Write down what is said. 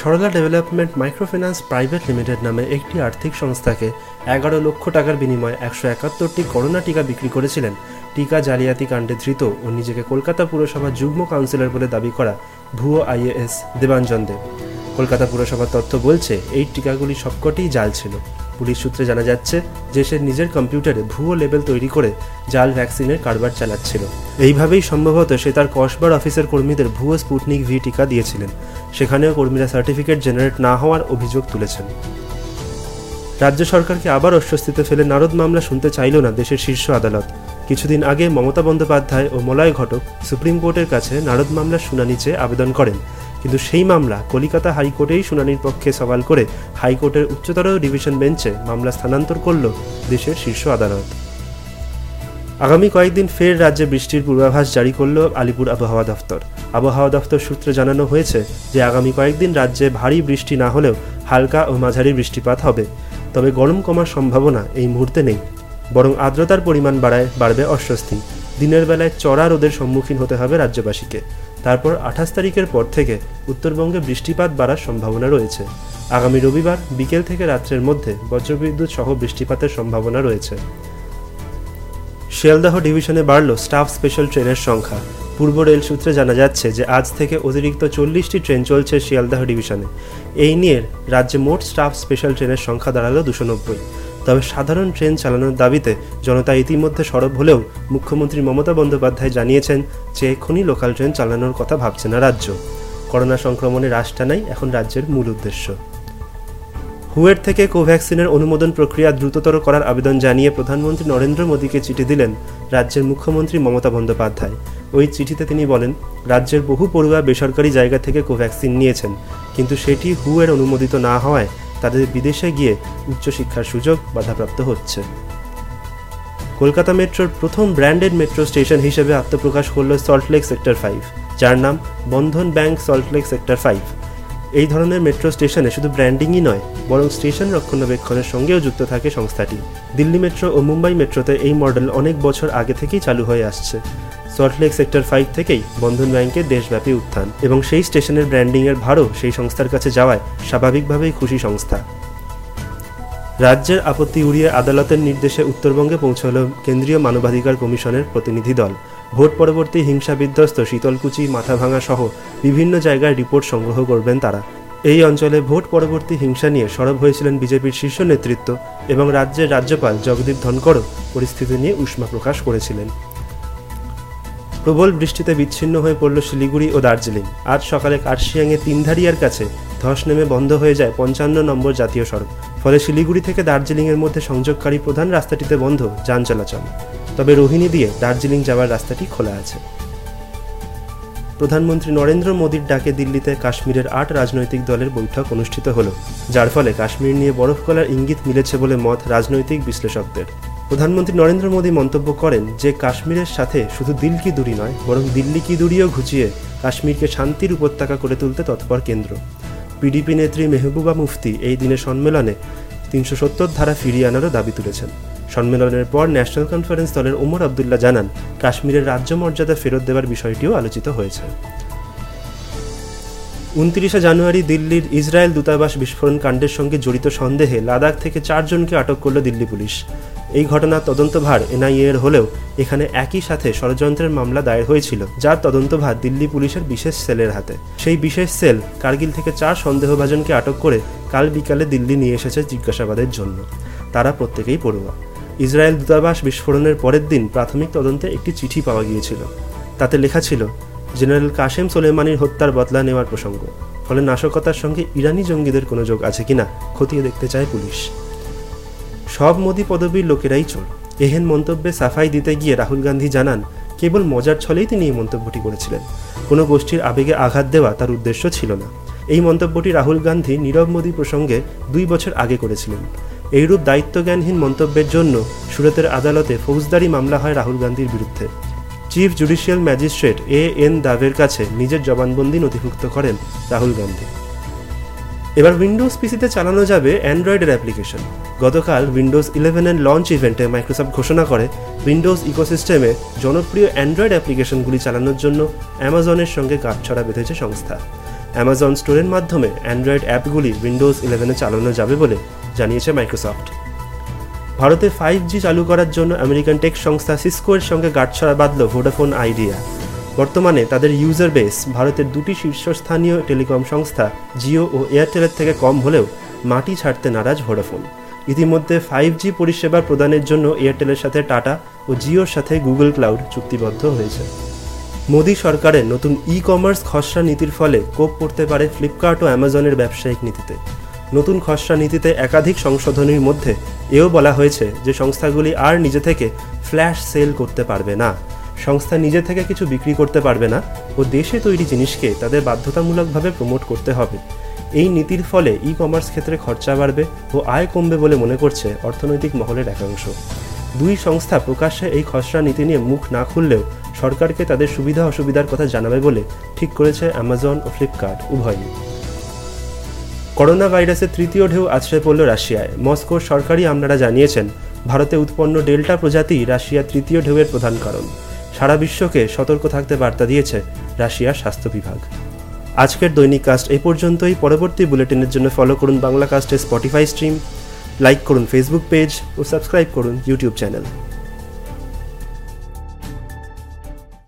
Sarala development microfinance private limited নামে একটি আর্থিক সংস্থাকে এগারো লক্ষ টাকার বিনিময়ে একশো একাত্তরটি করোনা টিকা বিক্রি করেছিলেন। টিকা জালিয়াতি কাণ্ডে ধৃত ও নিজেকে কলকাতা পুরসভা যুগ্ম কাউন্সিলর বলে দাবি করা ভুয়ো আইএএস দেবাঞ্জন দেব কলকাতা পুরসভার তথ্য বলছে, এই টিকাগুলি সবকটিই জাল ছিল। পুলিশ সূত্রে জানা যাচ্ছে যে সে নিজের কম্পিউটারে ভুয়ো লেবেল তৈরি করে জাল ভ্যাকসিনের কারবার চালাচ্ছিল। এইভাবেই সম্ভবত সে তার কসবার অফিসের কর্মীদের ভুয়ো স্পুটনিক ভি টিকা দিয়েছিলেন। সেখানেও কর্মীরা সার্টিফিকেট জেনারেট না হওয়ার অভিযোগ তুলেছেন। রাজ্য সরকারকে আবার অস্বস্তিতে ফেলে নারদ মামলা শুনতে চাইল না দেশের শীর্ষ আদালত। কিছুদিন আগে মমতা বন্দ্যোপাধ্যায় ও মলয় ঘটক সুপ্রিম কোর্টের কাছে নারদ মামলার শুনানি চেয়ে আবেদন করেন। কিন্তু সেই মামলা কলিকাতা হাইকোর্টেই শুনানির পক্ষে সওয়াল করে হাইকোর্টের উচ্চতর ডিভিশন বেঞ্চে মামলা স্থানান্তর করল দেশের শীর্ষ আদালত। আগামী কয়েকদিন ফের রাজ্যে বৃষ্টির পূর্বাভাস জারি করল আলিপুর আবহাওয়া দফতর। আবহাওয়া দফতর সূত্রে জানানো হয়েছে যে আগামী কয়েকদিন রাজ্যে ভারী বৃষ্টি না হলেও হালকা ও মাঝারি বৃষ্টিপাত হবে। তবে গরম কমার সম্ভাবনা এই মুহূর্তে নেই। বরং আর্দ্রতার পরিমাণ বাড়ায়, বাড়বে অস্বস্তি। দিনের বেলায় চড়া রোদের সম্মুখীন হতে হবে রাজ্যবাসীকে। তারপর আঠাশ তারিখের পর থেকে উত্তরবঙ্গে বৃষ্টিপাত বাড়ার সম্ভাবনা রয়েছে। আগামী রবিবার বিকেল থেকে রাত্রের মধ্যে বজ্রবিদ্যুৎ সহ বৃষ্টিপাতের সম্ভাবনা রয়েছে। শিয়ালদাহ ডিভিশনে বাড়ল স্টাফ স্পেশাল ট্রেনের সংখ্যা। পূর্ব রেল সূত্রে জানা যাচ্ছে যে আজ থেকে অতিরিক্ত চল্লিশটি ট্রেন চলছে শিয়ালদাহ ডিভিশনে। এই নিয়ে রাজ্যে মোট স্টাফ স্পেশাল ট্রেনের সংখ্যা দাঁড়াল দুশো নব্বই। তবে সাধারণ ট্রেন চালানোর দাবিতে জনতা ইতিমধ্যে সরব হলেও মুখ্যমন্ত্রী মমতা বন্দ্যোপাধ্যায় জানিয়েছেন যে এক্ষুনি লোকাল ট্রেন চালানোর কথা ভাবছে না রাজ্য। করোনা সংক্রমণে হ্রাস টানাই এখন রাজ্যের মূল উদ্দেশ্য। হুয়ের থেকে কোভ্যাক্সিনের অনুমোদন প্রক্রিয়া দ্রুততর করার আবেদন জানিয়ে প্রধানমন্ত্রী নরেন্দ্র মোদীকে চিঠি দিলেন রাজ্যের মুখ্যমন্ত্রী মমতা বন্দ্যোপাধ্যায়। ওই চিঠিতে তিনি বলেন, রাজ্যের বহু পড়ুয়া বেসরকারি জায়গা থেকে কোভ্যাক্সিন নিয়েছেন, কিন্তু সেটি হুয়ের অনুমোদিত না হওয়ায় তাদের বিদেশে গিয়ে উচ্চশিক্ষার সুযোগ বাধাপ্রাপ্ত হচ্ছে। কলকাতা মেট্রোর প্রথম ব্র্যান্ডেড মেট্রো স্টেশন হিসেবে আত্মপ্রকাশ করল সল্টলেক সেক্টর ফাইভ, যার নাম Bandhan bank Salt Lake sector five. এই ধরনের মেট্রো স্টেশনে শুধু ব্র্যান্ডিংই নয়, বরং স্টেশন রক্ষণাবেক্ষণের সঙ্গেও যুক্ত থাকে সংস্থাটি। দিল্লি মেট্রো ও মুম্বাই মেট্রোতে এই মডেল অনেক বছর আগে থেকেই চালু হয়ে আসছে। সল্টলেক সেক্টর ফাইভ থেকেই বন্ধন ব্যাংকের দেশব্যাপী উত্থান এবং সেই স্টেশনের ব্র্যান্ডিংয়ের ভারও সেই সংস্থার কাছে যাওয়ায় স্বাভাবিকভাবেই খুশি সংস্থা। রাজ্যের আপত্তি উড়িয়ে আদালতের নির্দেশে উত্তরবঙ্গে পৌঁছল কেন্দ্রীয় মানবাধিকার কমিশনের প্রতিনিধি দল। ভোট পরবর্তী হিংসা বিধ্বস্ত শীতলকুচি, মাথাভাঙা সহ বিভিন্ন জায়গায় রিপোর্ট সংগ্রহ করবেন তারা। এই অঞ্চলে ভোট পরবর্তী হিংসা নিয়ে সরব হয়েছিলেন বিজেপির শীর্ষ নেতৃত্ব এবং রাজ্যের রাজ্যপাল জগদীপ ধনকরও পরিস্থিতি নিয়ে উষ্মা প্রকাশ করেছিলেন। প্রবল বৃষ্টিতে বিচ্ছিন্ন হয়ে পড়ল শিলিগুড়ি ও দার্জিলিং। আজ সকালে কার্শিয়াংয়ে তিনধারিয়ার কাছে ধস নেমে বন্ধ হয়ে যায় পঞ্চান্ন নম্বর জাতীয় সড়ক। ফলে শিলিগুড়ি থেকে দার্জিলিংয়ের মধ্যে সংযোগকারী প্রধান রাস্তাটিতে বন্ধ যান চলাচল। তবে রোহিণী দিয়ে দার্জিলিং যাওয়ার রাস্তাটি খোলা আছে। প্রধানমন্ত্রী নরেন্দ্র মোদীর ডাকে দিল্লিতে কাশ্মীরের আট রাজনৈতিক দলের বৈঠক অনুষ্ঠিত হল, যার ফলে কাশ্মীর নিয়ে বরফ গলার ইঙ্গিত মিলেছে বলে মত রাজনৈতিক বিশ্লেষকদের। প্রধানমন্ত্রী নরেন্দ্র মোদী মন্তব্য করেন যে, কাশ্মীরের সাথে শুধু দিল কি দূরি নয়, বরং দিল্লি কি দূরিও ঘুচিয়ে কাশ্মীরকে শান্তির উপত্যকা করে তুলতে তৎপর কেন্দ্র। পিডিপি নেত্রী মেহবুবা মুফতি এই দিনের সম্মেলনে তিনশো সত্তর ধারা ফিরিয়ে আনারও দাবি তুলেছেন। সম্মেলনের পর ন্যাশনাল কনফারেন্স দলের ওমর আবদুল্লাহ জানান, কাশ্মীরের রাজ্য মর্যাদা ফেরত দেওয়ার বিষয়টিও আলোচিত হয়েছে। উনত্রিশে জানুয়ারি দিল্লির ইসরায়েল দূতাবাস বিস্ফোরণ কাণ্ডের সঙ্গে জড়িত সন্দেহে লাদাখ থেকে চারজনকে আটক করল দিল্লি পুলিশ। এই ঘটনার তদন্তভার এনআইএ এর হলেও এখানে একই সাথে ষড়যন্ত্রের মামলা দায়ের হয়েছিল যার তদন্তভার দিল্লি পুলিশের বিশেষ সেলের হাতে। সেই বিশেষ সেল কার্গিল থেকে চার সন্দেহভাজনকে আটক করে কাল বিকালে দিল্লি নিয়ে এসেছে জিজ্ঞাসাবাদের জন্য। তারা প্রত্যেকেই পড়ুয়া। ইসরায়েল দূতাবাস বিস্ফোরণের পরের দিন প্রাথমিক তদন্তে একটি চিঠি পাওয়া গিয়েছিল। তাতে লেখা ছিল, জেনারেল কাশেম সোলেমানির হত্যার বদলা নেওয়ার প্রসঙ্গ। ফলে নাশকতার সঙ্গে ইরানি জঙ্গিদের কোনো যোগ আছে কিনা, খতিয়ে দেখতে চায় পুলিশ। সব মোদী পদবীর লোকেরাই চোর। এহেন মন্তব্যে সাফাই দিতে গিয়ে রাহুল গান্ধী জানান, কেবল মজার ছলেই তিনি এই মন্তব্যটি করেছিলেন। কোনো গোষ্ঠীর আবেগে আঘাত দেওয়া তার উদ্দেশ্য ছিল না। এই মন্তব্যটি রাহুল গান্ধী নীরব মোদী প্রসঙ্গে দুই বছর আগে করেছিলেন। এইরূপ দায়িত্বজ্ঞানহীন মন্তব্যের জন্য সুরতের আদালতে ফৌজদারি মামলা হয় রাহুল গান্ধীর বিরুদ্ধে। Chief judicial magistrate A N দাভের কাছে নিজের জবানবন্দি নথিভুক্ত করেন রাহুল গান্ধী। এবার উইন্ডোজ পিসিতে চালানো যাবে অ্যান্ড্রয়েডের অ্যাপ্লিকেশন। গতকাল উইন্ডোজ ইলেভেনের লঞ্চ ইভেন্টে মাইক্রোসফট ঘোষণা করে, উইন্ডোজ ইকোসিস্টেমে জনপ্রিয় অ্যান্ড্রয়েড অ্যাপ্লিকেশনগুলি চালানোর জন্য অ্যামাজনের সঙ্গে গাঁটছড়া বেঁধেছে সংস্থা। অ্যামাজন স্টোরের মাধ্যমে অ্যান্ড্রয়েড অ্যাপগুলি উইন্ডোজ ইলেভেনে চালানো যাবে বলে জানিয়েছে মাইক্রোসফট। ভারতে ফাইভ জি চালু করার জন্য আমেরিকান টেক সংস্থা সিসকোর সঙ্গে গাঁটছড়া বাঁধল ভোডাফোন আইডিয়া বর্তমানে তাদের ইউজার বেস ভারতের দুটি শীর্ষস্থানীয় টেলিকম সংস্থা জিও ও এয়ারটেলের থেকে কম হলেও মাটি ছাড়তে নারাজ ভোডাফোন ইতিমধ্যে ফাইভ জি পরিষেবা প্রদানের জন্য এয়ারটেলের সাথে টাটা ও জিওর সাথে গুগল ক্লাউড চুক্তিবদ্ধ হয়েছে। মোদী সরকারের নতুন ই কমার্স খসড়া নীতির ফলে কোপ পড়তে পারে ফ্লিপকার্ট ও অ্যামাজনের ব্যবসায়িক নীতিতে। নতুন খসড়া নীতিতে একাধিক সংশোধনীর মধ্যে এও বলা হয়েছে যে সংস্থাগুলি আর নিজে থেকে ফ্ল্যাশ সেল করতে পারবে না। সংস্থা নিজে থেকে কিছু বিক্রি করতে পারবে না ও দেশে তৈরি জিনিসকে তাদের বাধ্যতামূলকভাবে প্রমোট করতে হবে। এই নীতির ফলে ই কমার্স ক্ষেত্রে খরচা বাড়বে ও আয় কমবে বলে মনে করছে অর্থনৈতিক মহলের একাংশ। দুই সংস্থা প্রকাশ্যে এই খসড়া নীতি নিয়ে মুখ না খুললেও সরকারকে তাদের সুবিধা অসুবিধার কথা জানাবে বলে ঠিক করেছে অ্যামাজন ও ফ্লিপকার্ট উভয়ই। করোনা ভাইরাসের তৃতীয় ঢেউ আশ্রয় পড়ল রাশিয়ায়। মস্কোর সরকারি আমলারা জানিয়েছেন, ভারতে উৎপন্ন ডেল্টা প্রজাতি রাশিয়ার তৃতীয় ঢেউয়ের প্রধান কারণ। সারা বিশ্বকে সতর্ক থাকতে বার্তা দিয়েছে রাশিয়ার স্বাস্থ্য বিভাগ। আজকের দৈনিক কাস্ট এ পর্যন্তই। পরবর্তী বুলেটিনের জন্য ফলো করুন বাংলা কাস্টের স্পটিফাই স্ট্রিম লাইক করুন ফেসবুক পেজ ও সাবস্ক্রাইব করুন ইউটিউব চ্যানেল